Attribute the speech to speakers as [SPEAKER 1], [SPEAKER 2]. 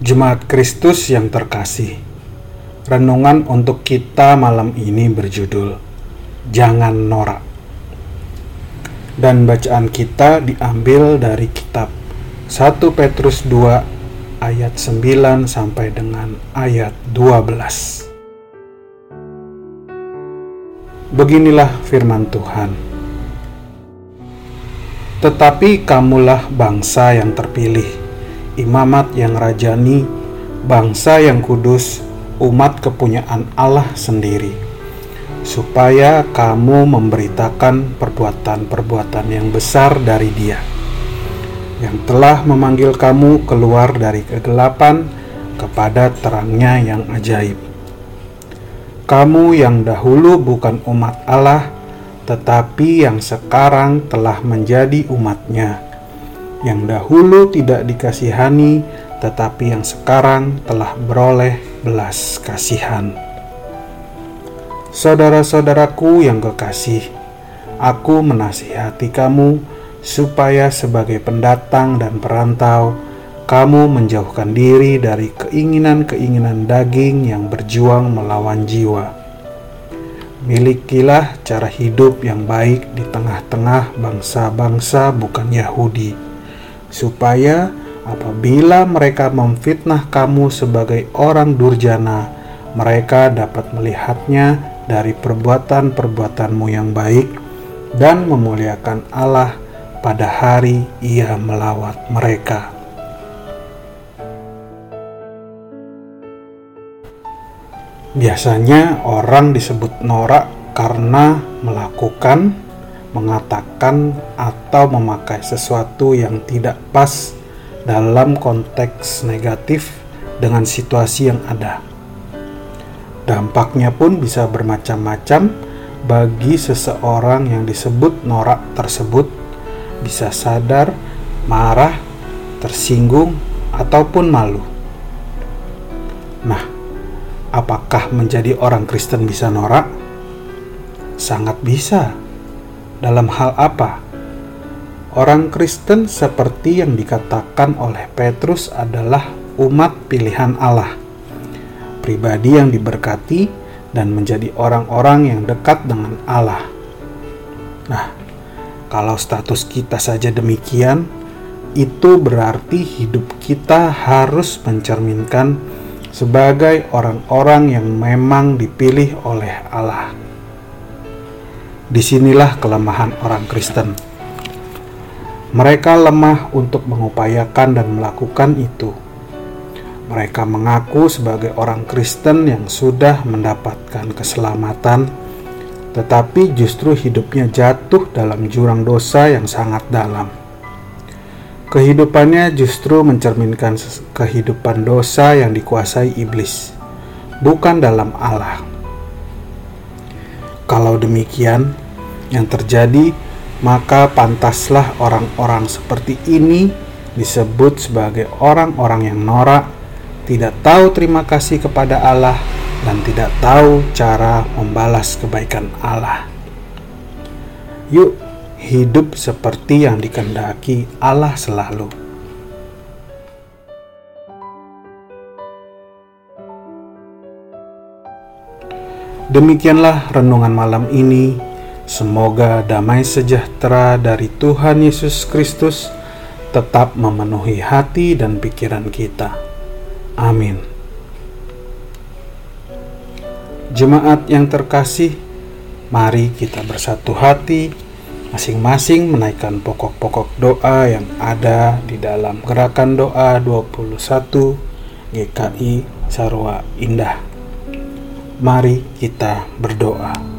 [SPEAKER 1] Jemaat Kristus yang terkasih, renungan untuk kita malam ini berjudul "Jangan Norak", dan bacaan kita diambil dari kitab 1 Petrus 2 ayat 9 sampai dengan ayat 12. Beginilah firman Tuhan. Tetapi kamulah bangsa yang terpilih imamat yang rajani, bangsa yang kudus, umat kepunyaan Allah sendiri, supaya kamu memberitakan perbuatan-perbuatan yang besar dari Dia, yang telah memanggil kamu keluar dari kegelapan kepada terangnya yang ajaib. Kamu yang dahulu bukan umat Allah, tetapi yang sekarang telah menjadi umatnya yang dahulu tidak dikasihani, tetapi yang sekarang telah beroleh belas kasihan. Saudara-saudaraku yang kekasih, aku menasihati kamu supaya sebagai pendatang dan perantau, kamu menjauhkan diri dari keinginan-keinginan daging yang berjuang melawan jiwa. Milikilah cara hidup yang baik di tengah-tengah bangsa-bangsa bukan Yahudi supaya apabila mereka memfitnah kamu sebagai orang durjana, mereka dapat melihatnya dari perbuatan-perbuatanmu yang baik dan memuliakan Allah pada hari Ia melawat mereka. Biasanya orang disebut norak karena melakukan mengatakan atau memakai sesuatu yang tidak pas dalam konteks negatif dengan situasi yang ada. Dampaknya pun bisa bermacam-macam bagi seseorang yang disebut norak tersebut, bisa sadar, marah, tersinggung, ataupun malu. Nah, apakah menjadi orang Kristen bisa norak? Sangat bisa dalam hal apa? Orang Kristen seperti yang dikatakan oleh Petrus adalah umat pilihan Allah. Pribadi yang diberkati dan menjadi orang-orang yang dekat dengan Allah. Nah, kalau status kita saja demikian, itu berarti hidup kita harus mencerminkan sebagai orang-orang yang memang dipilih oleh Allah. Di sinilah kelemahan orang Kristen. Mereka lemah untuk mengupayakan dan melakukan itu. Mereka mengaku sebagai orang Kristen yang sudah mendapatkan keselamatan, tetapi justru hidupnya jatuh dalam jurang dosa yang sangat dalam. Kehidupannya justru mencerminkan kehidupan dosa yang dikuasai iblis, bukan dalam Allah. Kalau demikian, yang terjadi, maka pantaslah orang-orang seperti ini disebut sebagai orang-orang yang norak, tidak tahu terima kasih kepada Allah, dan tidak tahu cara membalas kebaikan Allah. Yuk, hidup seperti yang dikendaki Allah selalu. Demikianlah renungan malam ini. Semoga damai sejahtera dari Tuhan Yesus Kristus tetap memenuhi hati dan pikiran kita. Amin. Jemaat yang terkasih, mari kita bersatu hati, masing-masing menaikkan pokok-pokok doa yang ada di dalam gerakan doa 21 GKI Sarwa Indah. Mari kita berdoa.